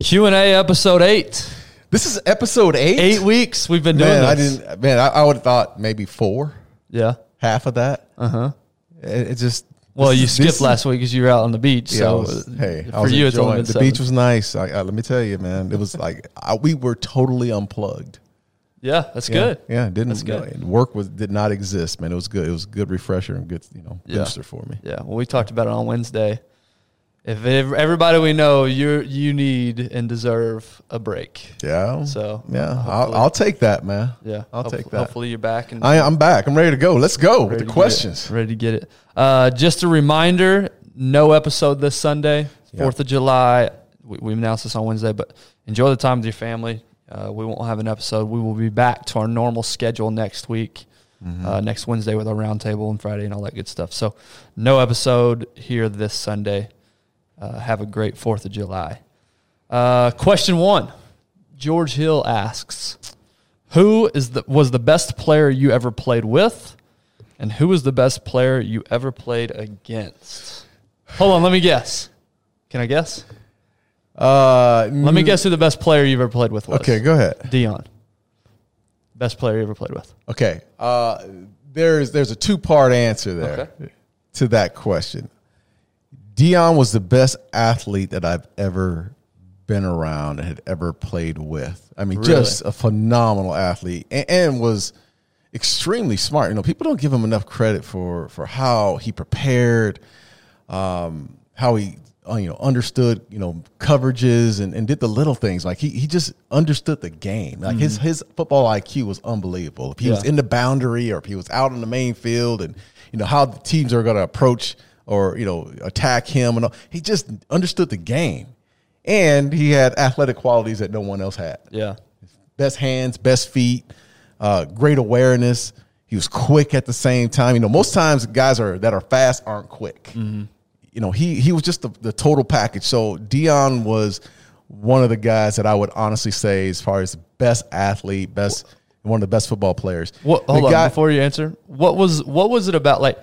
Q and A episode eight. This is episode eight. Eight weeks we've been doing Man, I this. didn't. Man, I, I would have thought maybe four, Yeah. half of that. Uh huh. It, it just. Well, you skipped this last week because you were out on the beach. Yeah, so was- uh, hey, I for was you, it's only the seven. beach was nice. I, I, let me tell you, man, it was like I, we were totally unplugged. yeah, that's Yeah, good. Yeah, didn't That's good. no, work was did not exist, man. It was good. It was a good refresher and good, you know, Yeah. booster for me. Yeah. Well, we talked about it on Wednesday. If everybody we know, you you need and deserve a break. Yeah. So yeah, I'll, I'll take that, man. Yeah, I'll take that. Hopefully you're back and I, I'm back. I'm ready to go. Let's go with the questions. Ready to get it. Uh, just a reminder: no episode this Sunday, Yeah. Fourth of July. We, we announced this on Wednesday, but enjoy the time with your family. Uh, we won't have an episode. We will be back to our normal schedule next week, Mm-hmm. uh, next Wednesday with our roundtable and Friday and all that good stuff. So, no episode here this Sunday. Uh, have a great Fourth of July. Uh, question one: George Hill asks, "Who is the was the best player you ever played with?" And who was the best player you ever played against? Hold on, let me guess. Can I guess? Uh, Let me guess who the best player you've ever played with was. Okay, go ahead. Deion. Best player you ever played with. Okay. Uh, there's there's a two part answer there Okay. to that question. Deion was the best athlete that I've ever been around and had ever played with. I mean, Really? just a phenomenal athlete and, and was extremely smart. You know, people don't give him enough credit for for how he prepared, um, how he uh, you know understood you know coverages and, and did the little things. Like he he just understood the game. Like his his football IQ was unbelievable. If he was in the boundary or if he was out on the main field and you know how the teams are going to approach or you know attack him and all, he just understood the game. And he had athletic qualities that no one else had Yeah. best hands, best feet, uh, great awareness. He was quick at the same time. You know, most times guys are that are fast aren't quick. You know, he he was just the, the total package. So Deion was one of the guys that I would honestly say, as far as best athlete, best one of the best football players. What The hold on guy- before you answer. What was what was it about like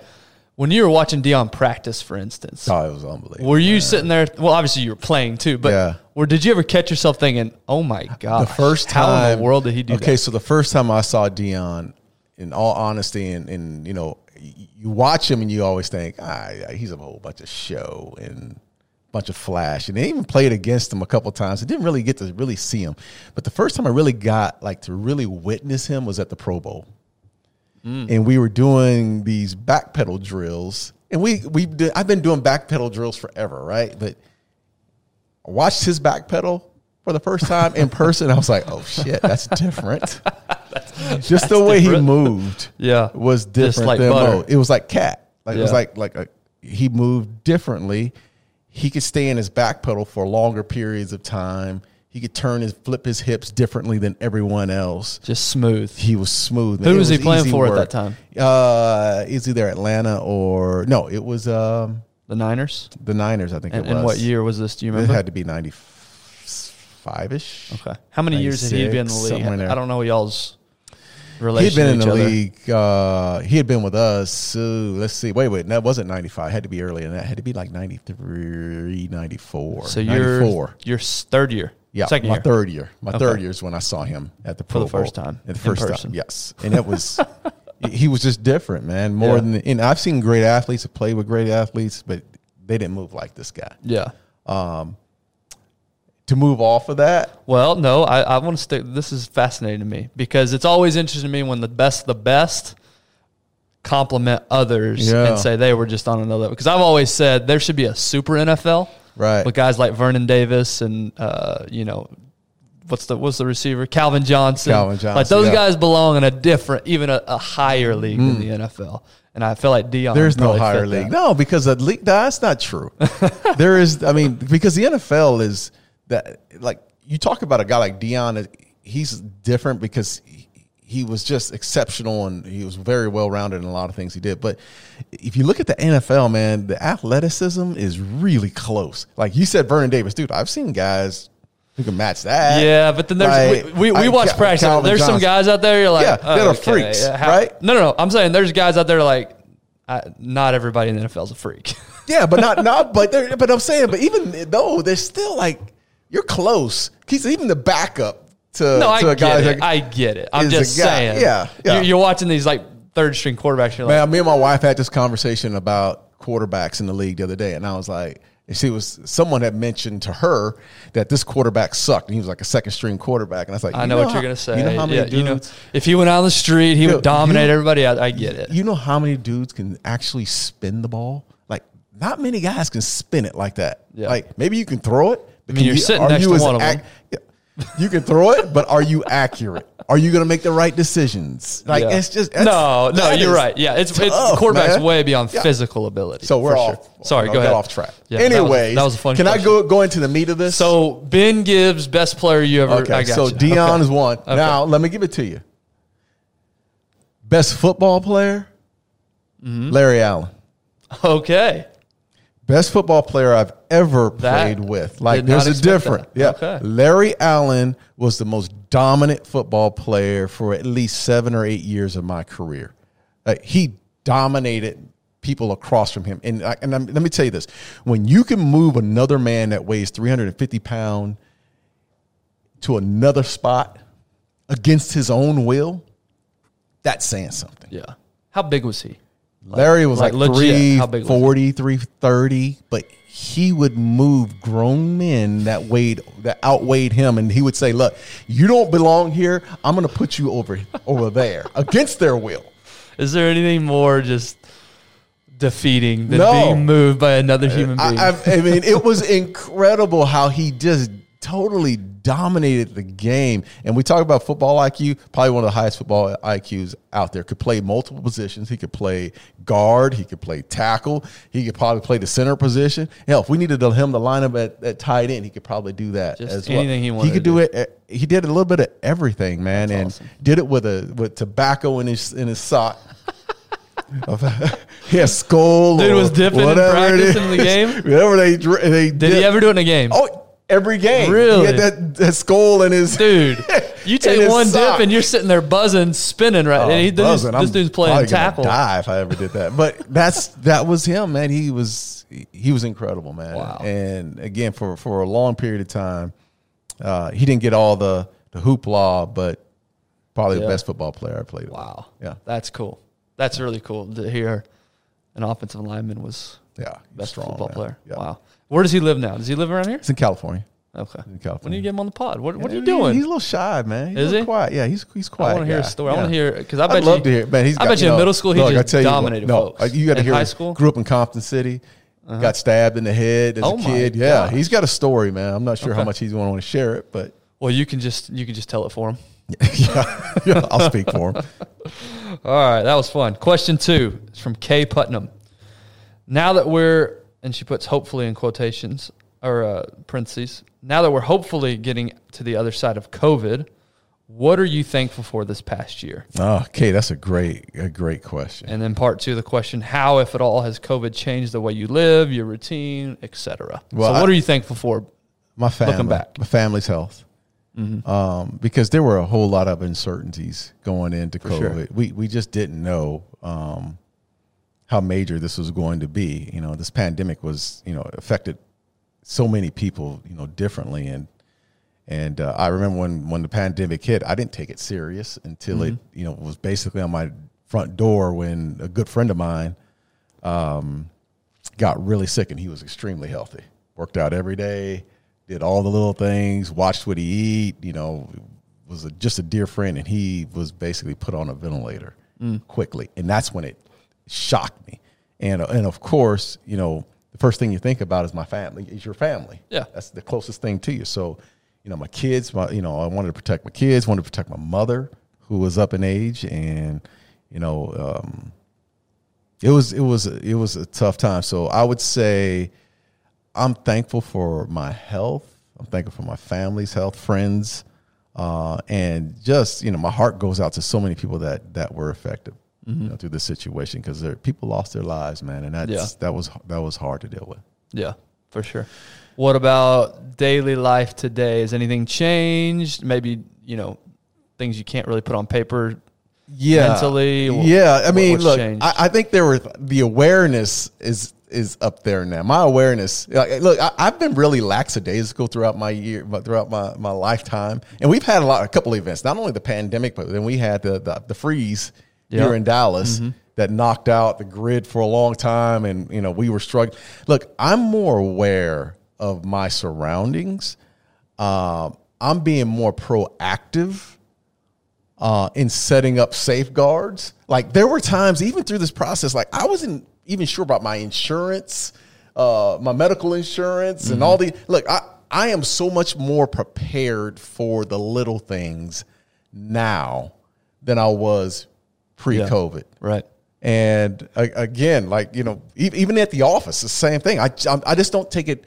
when you were watching Deion practice, for instance? Oh, it was unbelievable. Were you sitting there? Well, obviously you were playing too, but Yeah. or did you ever catch yourself thinking, "Oh my god, the first time how in the world did he do okay that?" so the first time i saw deion in all honesty and, and you know you watch him and you always think ah he's a whole bunch of show and bunch of flash and they even played against him a couple times i didn't really get to really see him but the first time i really got like to really witness him was at the pro bowl Mm. and we were doing these backpedal drills and we we did, i've been doing backpedal drills forever right but I watched his backpedal for the first time in person. I was like, "Oh shit, that's different." Just the way he moved, Yeah. was different like than butter. Mo. It was like cat. Like it was like like a, he moved differently. He could stay in his back pedal for longer periods of time. He could turn and flip his hips differently than everyone else. Just smooth. He was smooth. Who It was he playing for at that time? Uh, is either Atlanta or no? It was um, The Niners. the Niners. I think And, it was. and what year was this? Do you remember? It had to be ninety five ish. okay. How many years had he been in the league? I don't know y'all's He relation. had been in the other. league. Uh, he had been with us. So let's see. Wait, wait. That wasn't 95. It had to be earlier than that. It had to be like 93, 94. So you're 94. your third year. Yeah, second my year. third year. My Okay. third year is when I saw him at the Pro the first time, the first time, yes. And it was, he was just different, man. More Yeah. than, and I've seen great athletes have played with great athletes, but they didn't move like this guy. Yeah. Um, to move off of that, Well, no, I, I want to stick. This is fascinating to me because it's always interesting to me when the best, the best, compliment others Yeah. and say they were just on another. Because I've always said there should be a super NFL, Right. But guys like Vernon Davis and uh, you know, what's the what's the receiver Calvin Johnson. Calvin Like those yeah. guys belong in a different, even a, a higher league than the NFL. And I feel like Deion. There's no higher league. that. No, because the league. no, That's not true. there is. I mean, because the NFL is that. Like you talk about a guy like Deion. He's different because he, he was just exceptional and he was very well rounded in a lot of things he did. But if you look at the NFL, man, the athleticism is really close. Like you said, Vernon Davis, dude. I've seen guys who can match that. Yeah, but then there's Like, we, we, we watch practice. Calvin there's some guys out there. You're like, Yeah, oh, that are okay, freaks, how- right? No, no, no. I'm saying there's guys out there like, I, not everybody in the NFL is a freak. Yeah, but not not but they're, but I'm saying, but even though they're still like you're close. He's even the backup to, No, I to a guy. get it. I get it. I'm just saying. Yeah, yeah. You're, watching these like third string quarterbacks. You're like, Man, me and my wife had this conversation about quarterbacks in the league the other day, and I was like, and she was someone had mentioned to her that this quarterback sucked, and he was like a second string quarterback, and I was like, I you know, what how- you're gonna say. You know how many yeah, dudes? you know, if he went out on the street, he Dude, would dominate you- everybody. I, I get it. You know how many dudes can actually spin the ball? Like, not many guys can spin it like that. Yeah. Like, maybe you can throw it. But mean, you're you- sitting next you to one of Yeah. You can throw it, but are you accurate? Are you going to make the right decisions? Like, Yeah. it's just no, no. You're right. Yeah, it's, it's quarterback's man. way beyond Yeah. physical ability. So we're off. sure. Sorry, I'll go ahead. off track. Yeah, that was- that was, a fun. Can I go go into the meat of this? So Ben Gibbs, best player you ever. okay, so you. Deion Okay. is one. Okay. Now let me give it to you. Best football player, Mm-hmm. Larry Allen. Okay. Best football player I've ever That played with. Like, there's a difference. Yeah. Okay. Larry Allen was the most dominant football player for at least seven or eight years of my career. Like, he dominated people across from him. And, I, and I'm- let me tell you this when you can move another man that weighs 350 pounds to another spot against his own will, that's saying something. Yeah. How big was he? Larry was like like, legit, how big was he? 340, 330, but he would move grown men that weighed that outweighed him and he would say, "Look, you don't belong here. I'm going to put you over over there against their will." Is there anything more just defeating than No. being moved by another human being? I, I, I mean, it was incredible how he just totally dominated the game. And we talk about football IQ, probably one of the highest football IQs out there. Could play multiple positions. He could play guard. He could play tackle. He could probably play the center position. Hell, if we needed him to line up at, at tight end, he could probably do that Just as well. anything he wanted He could to do it. uh, He did a little bit of everything, man, and awesome. did it with a with tobacco in his in his sock. he has skull. Dude was dipping in practice in the game? Whatever they they Did he ever do it in a game? Oh, every game. Really? He had that, that skull in his Dude, you take one sock. dip and you're sitting there buzzing, spinning right. Oh, and he, this, buzzing. this dude's playing tackle. Die if I ever did that. But that's that was him, man. He was he was incredible, man. Wow. And again, for for a long period of time, uh, he didn't get all the the hoopla, but probably Yeah. the best football player I played with. Wow. Yeah. That's cool. That's really cool to hear an offensive lineman was Yeah, best strong, football man. player. Yeah. Wow. Where does he live now? Does he live around here? It's in California. Okay. In California. When do you get him on the pod? What, what are you doing? He's a little shy, man. He's Is a little he? quiet. Yeah, he's he's quiet. I want to hear a guy. story. I want to hear because I bet I'd love you, to hear. Man, he's I got, bet you in middle school he look, I just tell you what, dominated no, folks. you got to In hear. high school? Uh-huh. Grew up in Compton City. Got stabbed in the head as Oh a my kid. Yeah, gosh. he's got a story, man. I'm not sure how much he's going to want to share it, but Well, you can just you can just tell it for him. yeah, yeah, I'll speak for him. All right, that was fun. Question two is from Kay Putnam. Now that we're, and she puts hopefully in quotations or uh, parentheses, now that we're hopefully getting to the other side of COVID, what are you thankful for this past year? Oh, okay, that's a great, a great question. And then part two of the question, how, if at all, has COVID changed the way you live, your routine, etc.? Well, so what I- are you thankful for? my family, back. Mm-hmm. my family's health. Um, because there were a whole lot of uncertainties going into COVID. sure. We we just didn't know um, how major this was going to be. You know, this pandemic was you know affected so many people you know differently, and and uh, I remember when when the pandemic hit, I didn't take it serious until it you know was basically on my front door when a good friend of mine um, got really sick and he was extremely healthy. Worked out every day, did all the little things, watched what he eat. You know, was a, just a dear friend, and he was basically put on a ventilator quickly, and that's when it shocked me. And uh, and of course, you know, the first thing you think about is my family. Is your family? Yeah. that's the closest thing to you. So, you know, my kids. My you know, I wanted to protect my kids. Wanted to protect my mother, who was up in age, and you know. Um, it was it was it was a tough time. So I would say I'm thankful for my health. I'm thankful for my family's health, friends, uh, and just you know my heart goes out to so many people that that were affected Mm-hmm. you know, through this situation because people lost their lives, man, and that's Yeah. that was that was hard to deal with. Yeah, for sure. What about daily life today? Has anything changed? Maybe, you know, things you can't really put on paper. yeah mentally? Wh- Yeah, I mean, look? I, I think there were the awareness is is up there now. My awareness, like, look, I, have been really lackadaisical throughout my year, but throughout my, my lifetime, and we've had a lot, a couple of events. Not only the pandemic, but then we had the the, the freeze yep. here in Dallas mm-hmm. that knocked out the grid for a long time, and you know we were struggling. Look, I'm more aware of my surroundings. Uh, I'm being more proactive uh, in setting up safeguards. Like there were times, even through this process, like I wasn't even sure about my insurance, uh, my medical insurance, mm-hmm. and all the look. I I am so much more prepared for the little things now than I was pre-COVID. Yeah, right. And again, like you know, even at the office, the same thing. I I just don't take it.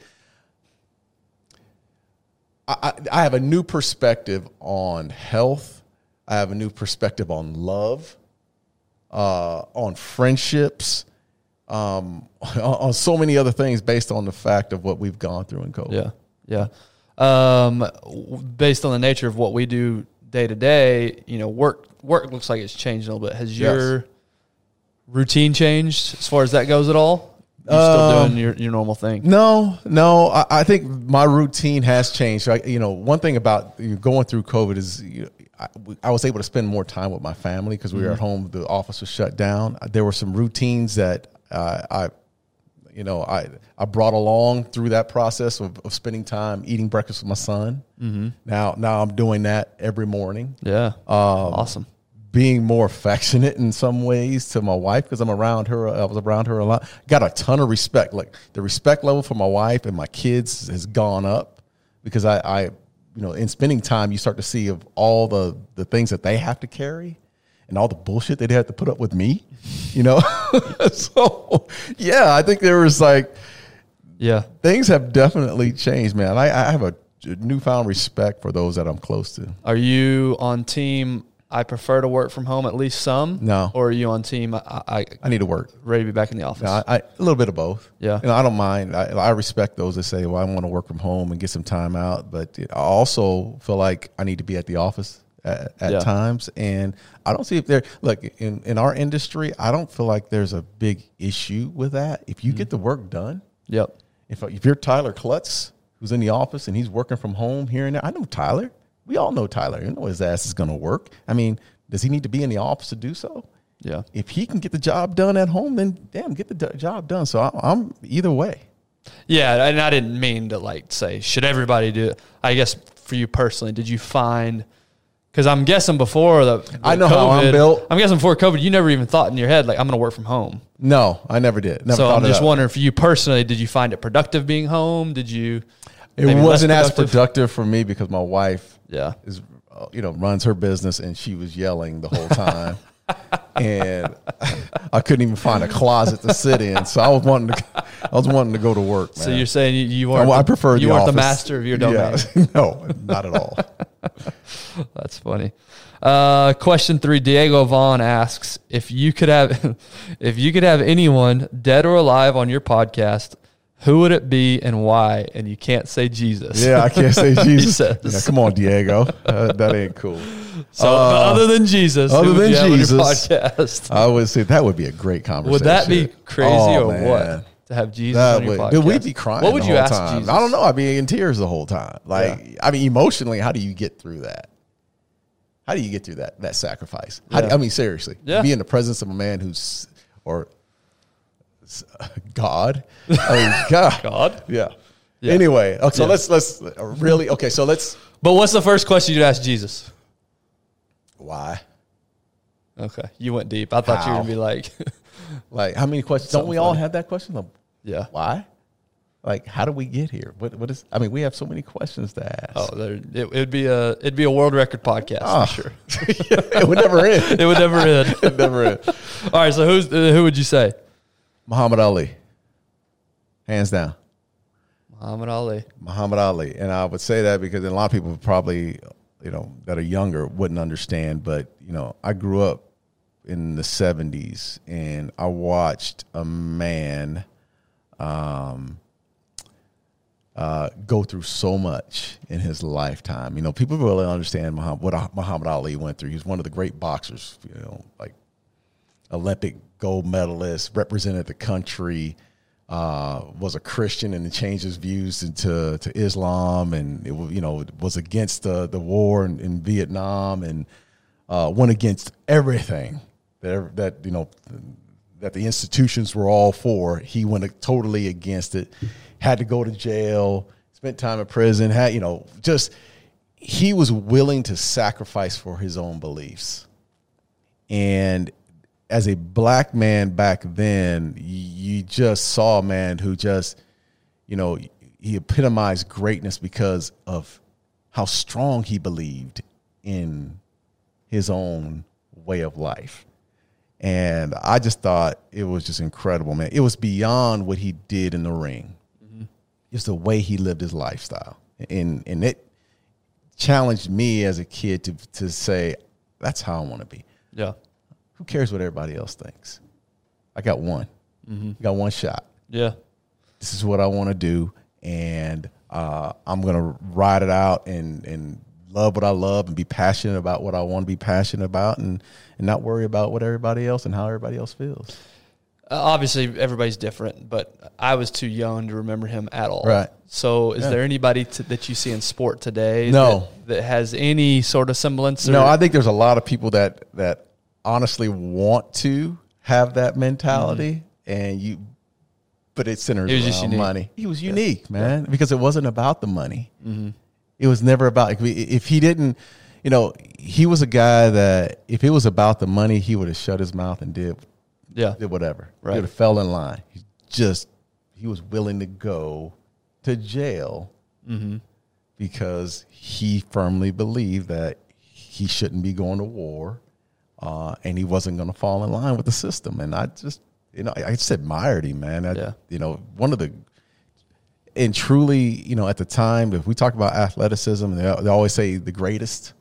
I, I have a new perspective on health. I have a new perspective on love, uh, on friendships, um, on so many other things based on the fact of what we've gone through in COVID. Yeah, yeah. Um, based on the nature of what we do day to day, you know, work work looks like it's changed a little bit. Has your yes. routine changed as far as that goes at all? You're still um, doing your, your normal thing. No, no. I, I think my routine has changed. I, you know, one thing about going through COVID is you know, I, I, was able to spend more time with my family because we mm-hmm. were at home. The office was shut down. There were some routines that uh, I, you know, I I brought along through that process of, of spending time eating breakfast with my son. Mm-hmm. Now now I'm doing that every morning. Yeah, um, awesome. Being more affectionate in some ways to my wife because I'm around her. I was around her a lot. Got a ton of respect. Like the respect level for my wife and my kids has gone up because I, I you know, in spending time, you start to see of all the the things that they have to carry and all the bullshit they'd have to put up with me, you know? so, yeah, I think there was like, yeah, things have definitely changed, man. I, I have a newfound respect for those that I'm close to. Are you on team? I prefer to work from home at least some. No, or are you on team? I I, I need to work. Ready to be back in the office. No, I, a little bit of both. Yeah, you know, I don't mind. I, I respect those that say, "Well, I want to work from home and get some time out," but I also feel like I need to be at the office at, at yeah. times. And I don't see if there look in in our industry. I don't feel like there's a big issue with that. If you mm-hmm. get the work done, yep. If if you're Tyler Klutz, who's in the office and he's working from home here and there, I know Tyler. We all know Tyler. You know his ass is going to work. I mean, does he need to be in the office to do so? Yeah. If he can get the job done at home, then damn, get the job done. So I, I'm either way. Yeah, and I didn't mean to like say should everybody do it. I guess for you personally, did you find because I'm guessing before the, the I know COVID, how I'm built. I'm guessing before COVID, you never even thought in your head like I'm going to work from home. No, I never did. Never so I'm just wondering for you personally, did you find it productive being home? Did you? It wasn't as productive for me because my wife, yeah, is uh, you know runs her business and she was yelling the whole time. and I couldn't even find a closet to sit in. So I was wanting to, I was wanting to go to work. Man. So you're saying you, you weren't? I, I prefer you weren't office. the master of your domain. Yeah. no, not at all. That's funny. Uh, question three: Diego Vaughn asks if you could have, if you could have anyone dead or alive on your podcast, who would it be and why? And you can't say Jesus. Yeah, I can't say Jesus. yeah, come on, Diego. Uh, that ain't cool. So, uh, other than Jesus, other than Jesus, podcast? I would say that would be a great conversation. Would that be crazy oh, or man. what? To have Jesus that on your would, podcast? We'd be crying. What would you ask time. Jesus? I don't know. I'd be in tears the whole time. Like, yeah. I mean, emotionally, how do you get through that? How do you get through that that sacrifice? Yeah. Do, I mean, seriously, yeah. be in the presence of a man who's or God. I mean, God. God. Yeah. yeah. Anyway, okay, so yeah. let's let's really okay. So let's. But what's the first question you'd ask Jesus? Why? Okay, you went deep. I thought how? you would be like, like how many questions? Don't we funny. all have that question? Like, yeah. Why? Like, how do we get here? What what is? I mean, we have so many questions to ask. Oh, there, it would be a it'd be a world record podcast oh. for sure. it would never end. it would never end. it never end. All right, so who's uh, who would you say? Muhammad Ali, hands down. Muhammad Ali. Muhammad Ali, and I would say that because a lot of people probably, you know, that are younger wouldn't understand. But you know, I grew up in the '70s, and I watched a man. Um, uh, go through so much in his lifetime. You know, people really understand Muhammad, what Muhammad Ali went through. He's one of the great boxers. You know, like Olympic gold medalist, represented the country, uh, was a Christian and changed his views into to Islam, and it you know was against the the war in, in Vietnam, and uh, went against everything that that you know that the institutions were all for. He went totally against it. Had to go to jail. Spent time in prison. Had you know just he was willing to sacrifice for his own beliefs, and as a black man back then, you just saw a man who just, you know, he epitomized greatness because of how strong he believed in his own way of life. And I just thought it was just incredible, man. It was beyond what he did in the ring. Mm-hmm. It's the way he lived his lifestyle. And and it challenged me as a kid to to say, that's how I want to be. Yeah who cares what everybody else thinks? I got one. Mm-hmm. I got one shot. Yeah. This is what I want to do, and uh, I'm gonna ride it out and and love what I love and be passionate about what I want to be passionate about, and and not worry about what everybody else and how everybody else feels. Uh, obviously, everybody's different, but I was too young to remember him at all. Right. So, is yeah. there anybody to, that you see in sport today? No. That, that has any sort of semblance? No, I think there's a lot of people that that honestly want to have that mentality, mm-hmm. and you, but it centers it was around money. He was unique, yeah. man, because it wasn't about the money. Mm-hmm. It was never about if he didn't, you know, he was a guy that if it was about the money, he would have shut his mouth and did, yeah, did whatever. Right, he would have fell in line. He just he was willing to go to jail mm-hmm. because he firmly believed that he shouldn't be going to war uh, and he wasn't going to fall in line with the system. And I just, you know, I just admired him, man. I, yeah. You know, one of the, and truly, you know, at the time, if we talk about athleticism, they, they always say the greatest.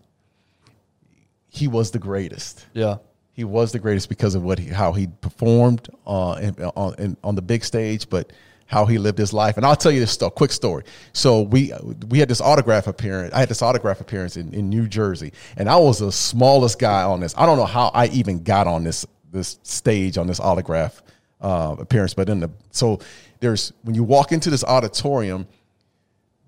He was the greatest. Yeah. He was the greatest because of what he, how he performed uh, in, on, in, on the big stage, but how he lived his life. And I'll tell you this stuff, quick story. So we we had this autograph appearance. I had this autograph appearance in, in New Jersey, and I was the smallest guy on this. I don't know how I even got on this this stage on this autograph uh, appearance, but in the so there's when you walk into this auditorium,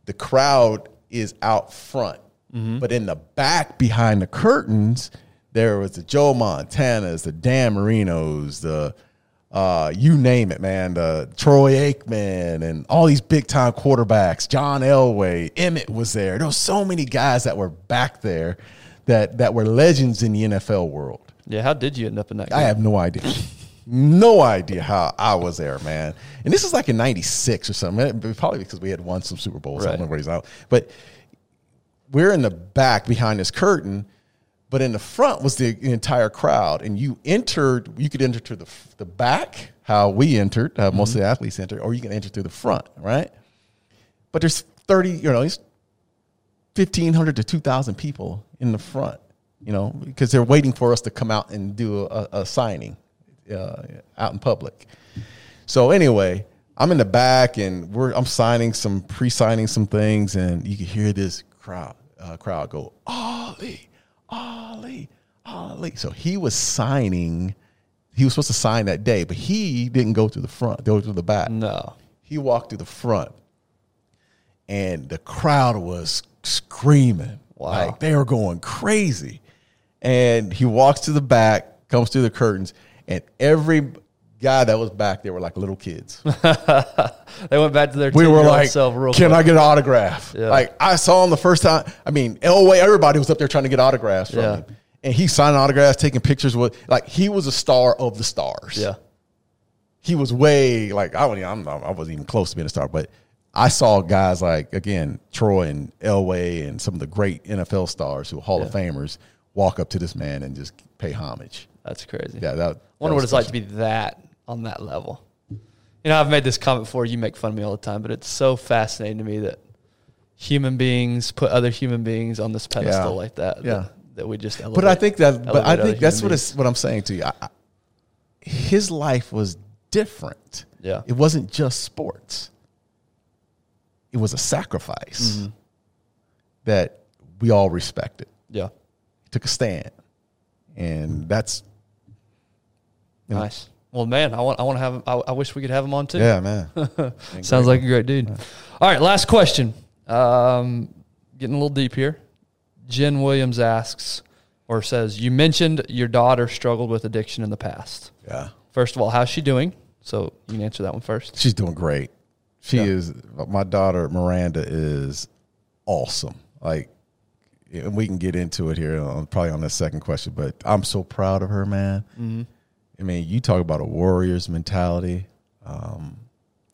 the crowd is out front, mm-hmm. but in the back behind the curtains, there was the Joe Montanas, the Dan Marinos, the uh, you name it, man. The Troy Aikman and all these big time quarterbacks. John Elway, Emmitt was there. There were so many guys that were back there that that were legends in the NFL world. Yeah, how did you end up in that? Game? I have no idea. no idea how I was there, man. And this is like in '96 or something. Probably because we had won some Super Bowls. Right. Everybody's out, but we're in the back behind this curtain but in the front was the entire crowd and you entered you could enter to the, the back how we entered how mm-hmm. most of the athletes entered or you can enter through the front right but there's 30 you know it's 1500 to 2000 people in the front you know because they're waiting for us to come out and do a, a signing uh, out in public so anyway i'm in the back and we're i'm signing some pre-signing some things and you can hear this crowd uh, crowd go Ali Ali, Ali. So he was signing. He was supposed to sign that day, but he didn't go through the front. Go through the back. No, he walked through the front, and the crowd was screaming. Wow, like they were going crazy. And he walks to the back, comes through the curtains, and every guy that was back there were like little kids. they went back to their. We were like, "Can quick. I get an autograph?" Yeah. Like I saw him the first time. I mean, Elway, everybody was up there trying to get autographs from yeah. him, and he signing autographs, taking pictures with. Like he was a star of the stars. Yeah, he was way like I wasn't. I wasn't even close to being a star, but I saw guys like again Troy and Elway and some of the great NFL stars who are Hall yeah. of Famers walk up to this man and just pay homage. That's crazy. Yeah, that. I wonder what it's like to be that on that level. You know, I've made this comment before. You make fun of me all the time, but it's so fascinating to me that human beings put other human beings on this pedestal yeah. like that. Yeah. That, that we just elevate, But I think that. But I think that's what it's, what I'm saying to you. I, his life was different. Yeah. It wasn't just sports. It was a sacrifice mm-hmm. that we all respected. Yeah. He took a stand, and that's nice. Well, man, I want I want to have. him- I, I wish we could have him on too. Yeah, man. Sounds like a great dude. All right, last question. Um, getting a little deep here. Jen Williams asks or says, "You mentioned your daughter struggled with addiction in the past. yeah. First of all, how's she doing? So you can answer that one first. She's doing great. She Yeah. is. My daughter Miranda is awesome. Like, and we can get into it here on, probably on the second question. But I'm so proud of her, man. Mm-hmm. I mean, you talk about a warrior's mentality. Um,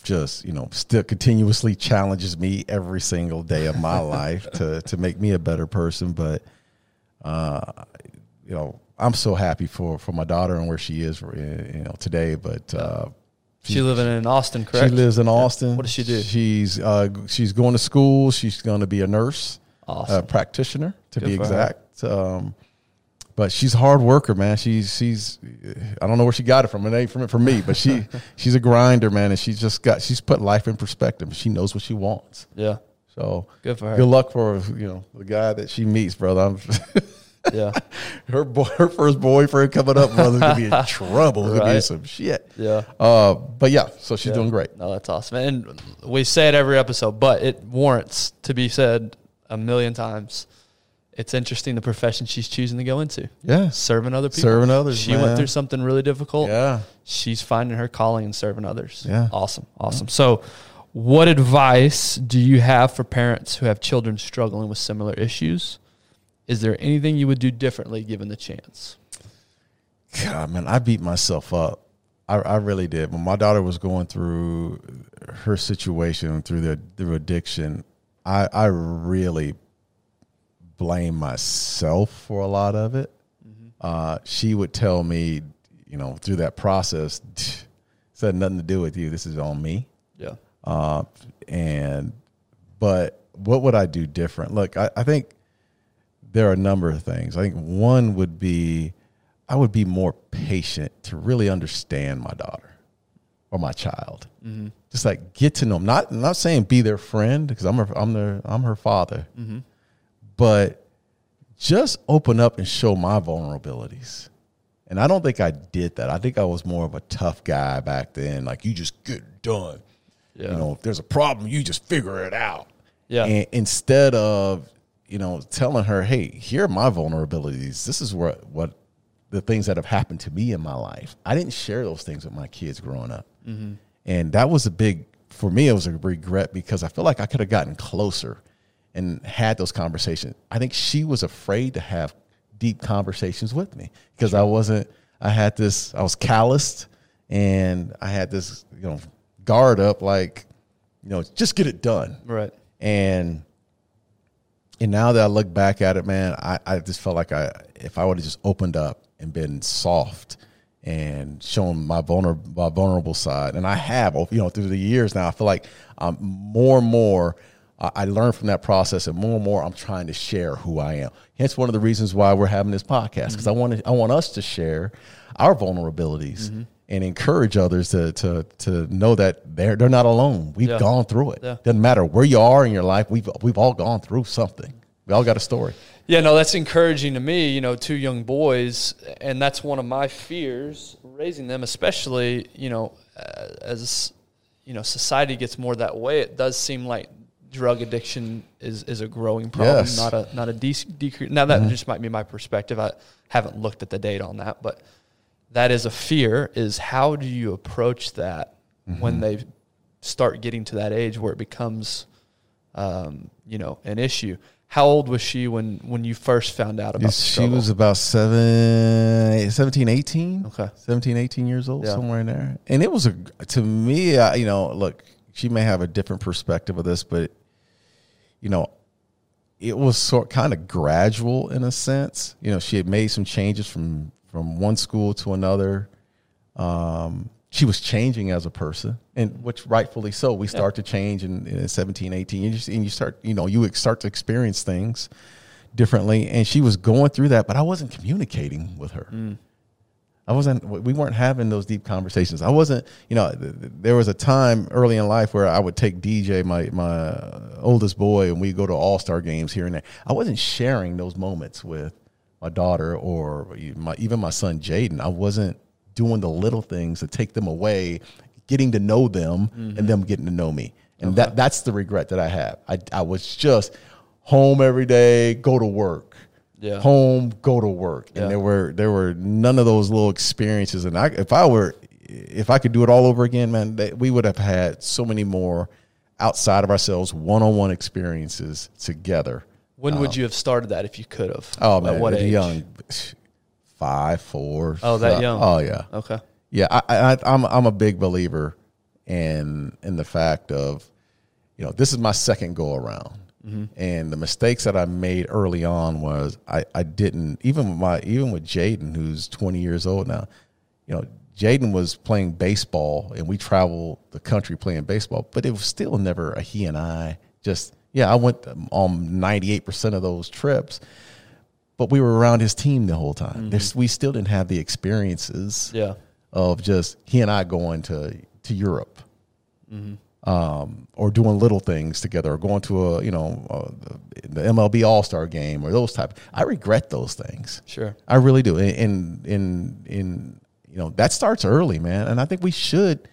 just you know, still continuously challenges me every single day of my life to to make me a better person. But uh, you know, I'm so happy for for my daughter and where she is, you know, today. But uh, She living in Austin, correct? she lives in Austin. What does she do? She's uh, she's going to school. She's going to be a nurse, Awesome. a practitioner to Good be exact. Um, but she's a hard worker, man. She's she's I don't know where she got it from. It ain't from it from me, but she she's a grinder, man, and she's just got she's put life in perspective. She knows what she wants. yeah, So good for her. good luck for you know the guy that she meets, brother. I'm, Yeah, her boy, her first boyfriend coming up, brother's gonna be in trouble. It's gonna be some shit. yeah. Uh, but yeah, so she's Yeah. doing great. No, that's awesome. And we say it every episode, but it warrants to be said a million times. It's interesting the profession she's choosing to go into. Yeah, Serving other people. Serving others, She man. went through something really difficult. yeah. She's finding her calling and serving others. Yeah. Awesome. Awesome. So what advice do you have for parents who have children struggling with similar issues? Is there anything you would do differently given the chance? God, man, I beat myself up. I, I really did. When my daughter was going through her situation through the through addiction, I I really blame myself for a lot of it. Uh, she would tell me, you know, through that process, this had nothing to do with you. This is on me. Yeah. Uh, and but what would I do different? Look, I, I think there are a number of things. I think one would be I would be more patient to really understand my daughter or my child. Just like get to know them. Not not saying be their friend because I'm her, I'm their I'm her father, but just open up and show my vulnerabilities. And I don't think I did that. I think I was more of a tough guy back then. Like you just get done. Yeah. You know, if there's a problem, you just figure it out. Yeah. And instead of, you know, telling her, hey, here are my vulnerabilities. This is what what the things that have happened to me in my life. I didn't share those things with my kids growing up. Mm-hmm. And that was a big for me, it was a regret because I feel like I could have gotten closer and had those conversations. I think she was afraid to have deep conversations with me because I wasn't I had this I was calloused and I had this, you know, guard up like, you know, just get it done. Right. And and now that I look back at it, man, I, I just felt like I if I would have just opened up and been soft and shown my vulnerable my vulnerable side, and I have, you know, through the years now, I feel like I'm more and more I, learned from that process, and more and more I'm trying to share who I am. Hence, one of the reasons why we're having this podcast because I mm-hmm. want to, I want us to share our vulnerabilities. Mm-hmm. And encourage others to to to know that they're they're not alone. We've Yeah. gone through it. Yeah. Doesn't matter where you are in your life. We've we've all gone through something. We all got a story. Yeah, no, that's encouraging to me. You know, two young boys, and that's one of my fears raising them, especially you know, as you know, society gets more that way. It does seem like drug addiction is is a growing problem, Yes. not a not a de- decrease. Now that just might be my perspective. I haven't looked at the data on that, but that is a fear. Is how do you approach that when they start getting to that age where it becomes, um, you know, an issue? How old was she when when you first found out about she was about seven, 17, 18. Okay. 17, 18 years old, Yeah. somewhere in there. And it was a, to me, I, you know, look, she may have a different perspective of this, but, you know, it was sort kind of gradual in a sense. You know, she had made some changes from from one school to another. Um, she was changing as a person, and which rightfully so. We start to change in, in 17, 18, and you, and you start, you know, you start to experience things differently. And she was going through that, but I wasn't communicating with her. I wasn't. We weren't having those deep conversations. I wasn't. You know, th- th- there was a time early in life where I would take DJ, my my oldest boy, and we go to all star games here and there. I wasn't sharing those moments with my daughter or my, even my son Jaden. I wasn't doing the little things to take them away, getting to know them, and mm-hmm. them getting to know me. And that that's the regret that I have. I I was just home every day, go to work. Yeah. Home, go to work. And Yeah. there were there were none of those little experiences. And I if I were if I could do it all over again, man, they, we would have had so many more outside of ourselves one-on-one experiences together. When would um, you have started that if you could have? Oh man, At what age? young five, four. Oh, that five- young. Oh yeah. Okay. Yeah, I, I, I'm I'm a big believer in in the fact of, you know, this is my second go around, Mm-hmm. and the mistakes that I made early on was I I didn't even with my even with Jaden who's 20 years old now, you know, Jaden was playing baseball and we traveled the country playing baseball, but it was still never a he and I. Just yeah, I went on 98 percent of those trips. But we were around his team the whole time. Mm-hmm. There's, we still didn't have the experiences Yeah. of just he and I going to to Europe, mm-hmm. Um, or doing little things together, or going to a you know uh, the, the MLB All Star game or those type. I regret those things. Sure. I really do. And in in in you know that starts early, man, and I think we should.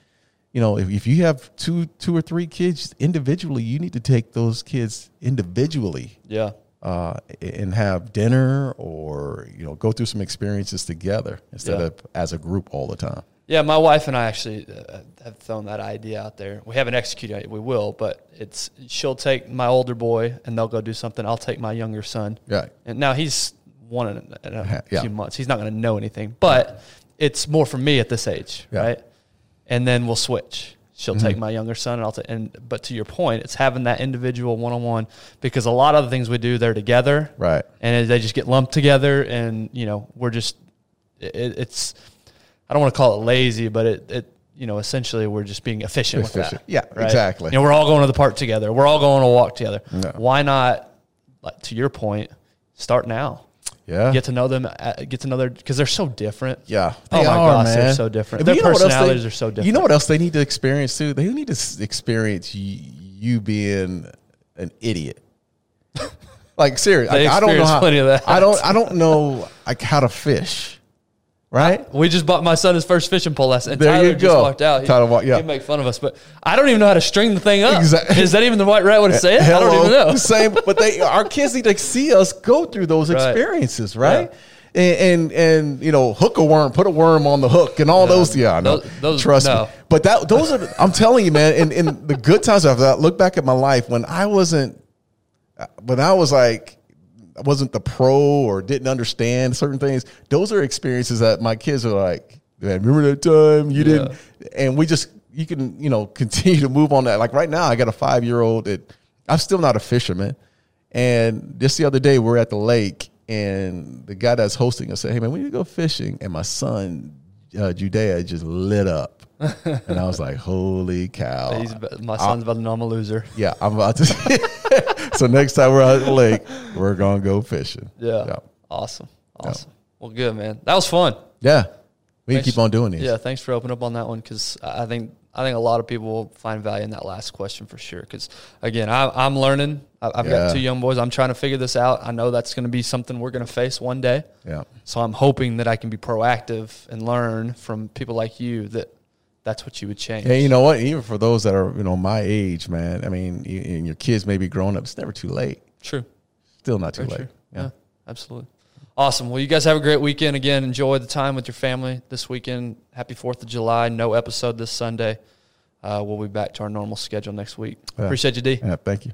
You know, if, if you have two two or three kids individually, you need to take those kids individually Yeah. uh, and have dinner or you know go through some experiences together instead Yeah. of as a group all the time. Yeah, my wife and I actually uh, have thrown that idea out there. We haven't executed it. We will, but it's she'll take my older boy and they'll go do something. I'll take my younger son. Yeah. And now he's one in a, in a Yeah. few months. He's not going to know anything, but it's more for me at this age, Yeah. Mm-hmm. right? And then we'll switch. She'll take my younger son, and I'll take. And but to your point, it's having that individual one on one because a lot of the things we do, they're together, Right. and they just get lumped together and you know we're just it, it's i don't want to call it lazy but it, it you know essentially we're just being efficient, with that Yeah, exactly. you know we're all going to the park together we're all going to walk together Yeah. why not like to your point start now Yeah. get to know them uh, get to know their because they're so different yeah. oh my gosh they're so different And their you know what else they- personalities are so different You know what else they need to experience too? They need to experience y- you being an idiot. like seriously, They like, I don't know how. plenty of that. I don't. I don't know like how to fish. Right. we just bought my son his first fishing pole lesson. And There Tyler you just go. walked out. He, Tyler walked- yeah. He'd make fun of us, but I don't even know how to string the thing up. Exactly. Is that even the right, right way to say it? I don't even know. Same, but they our kids need to see us go through those Right. experiences, right? And, and and you know, hook a worm, put a worm on the hook, and all those. Yeah, I know. Those- those- Trust no. me. But that those are. I'm telling you, man. In in the good times, I've look back at my life when I wasn't, when I was like. Wasn't the pro or didn't understand certain things. Those are experiences that my kids are like, man, remember that time you didn't? And we just, you can, you know, continue to move on that. Like right now, I got a five year old that I'm still not a fisherman. And just the other day, we're at the lake and the guy that's hosting us said, hey, man, we need to go fishing. And my son, uh, Judea, just lit up. and I was like, holy cow. He's, my son's about to know I'm a loser. Yeah, I'm about to. so next time we're out at the lake, we're gonna go fishing. Yeah. yeah, Awesome. Awesome. Well, good, man. That was fun. yeah. We can Thanks- keep on doing these. Yeah. Thanks for opening up on that one because I think I think a lot of people will find value in that last question for sure. Because again, I, I'm learning. I- I've Yeah. got two young boys. I'm trying to figure this out. I know that's going to be something we're going to face one day. yeah, So I'm hoping that I can be proactive and learn from people like you that that's what you would change. Yeah, you know what? Even for those that are you know my age, man. I mean, you, and your kids may be growing up. It's never too late. True. Still not too Very late. Yeah. Yeah, absolutely. Awesome. Well, you guys have a great weekend. Again, enjoy the time with your family this weekend. Happy 4th of July. No episode this Sunday. Uh, we'll be back to our normal schedule next week. Yeah. Appreciate you, D. Yeah. Thank you.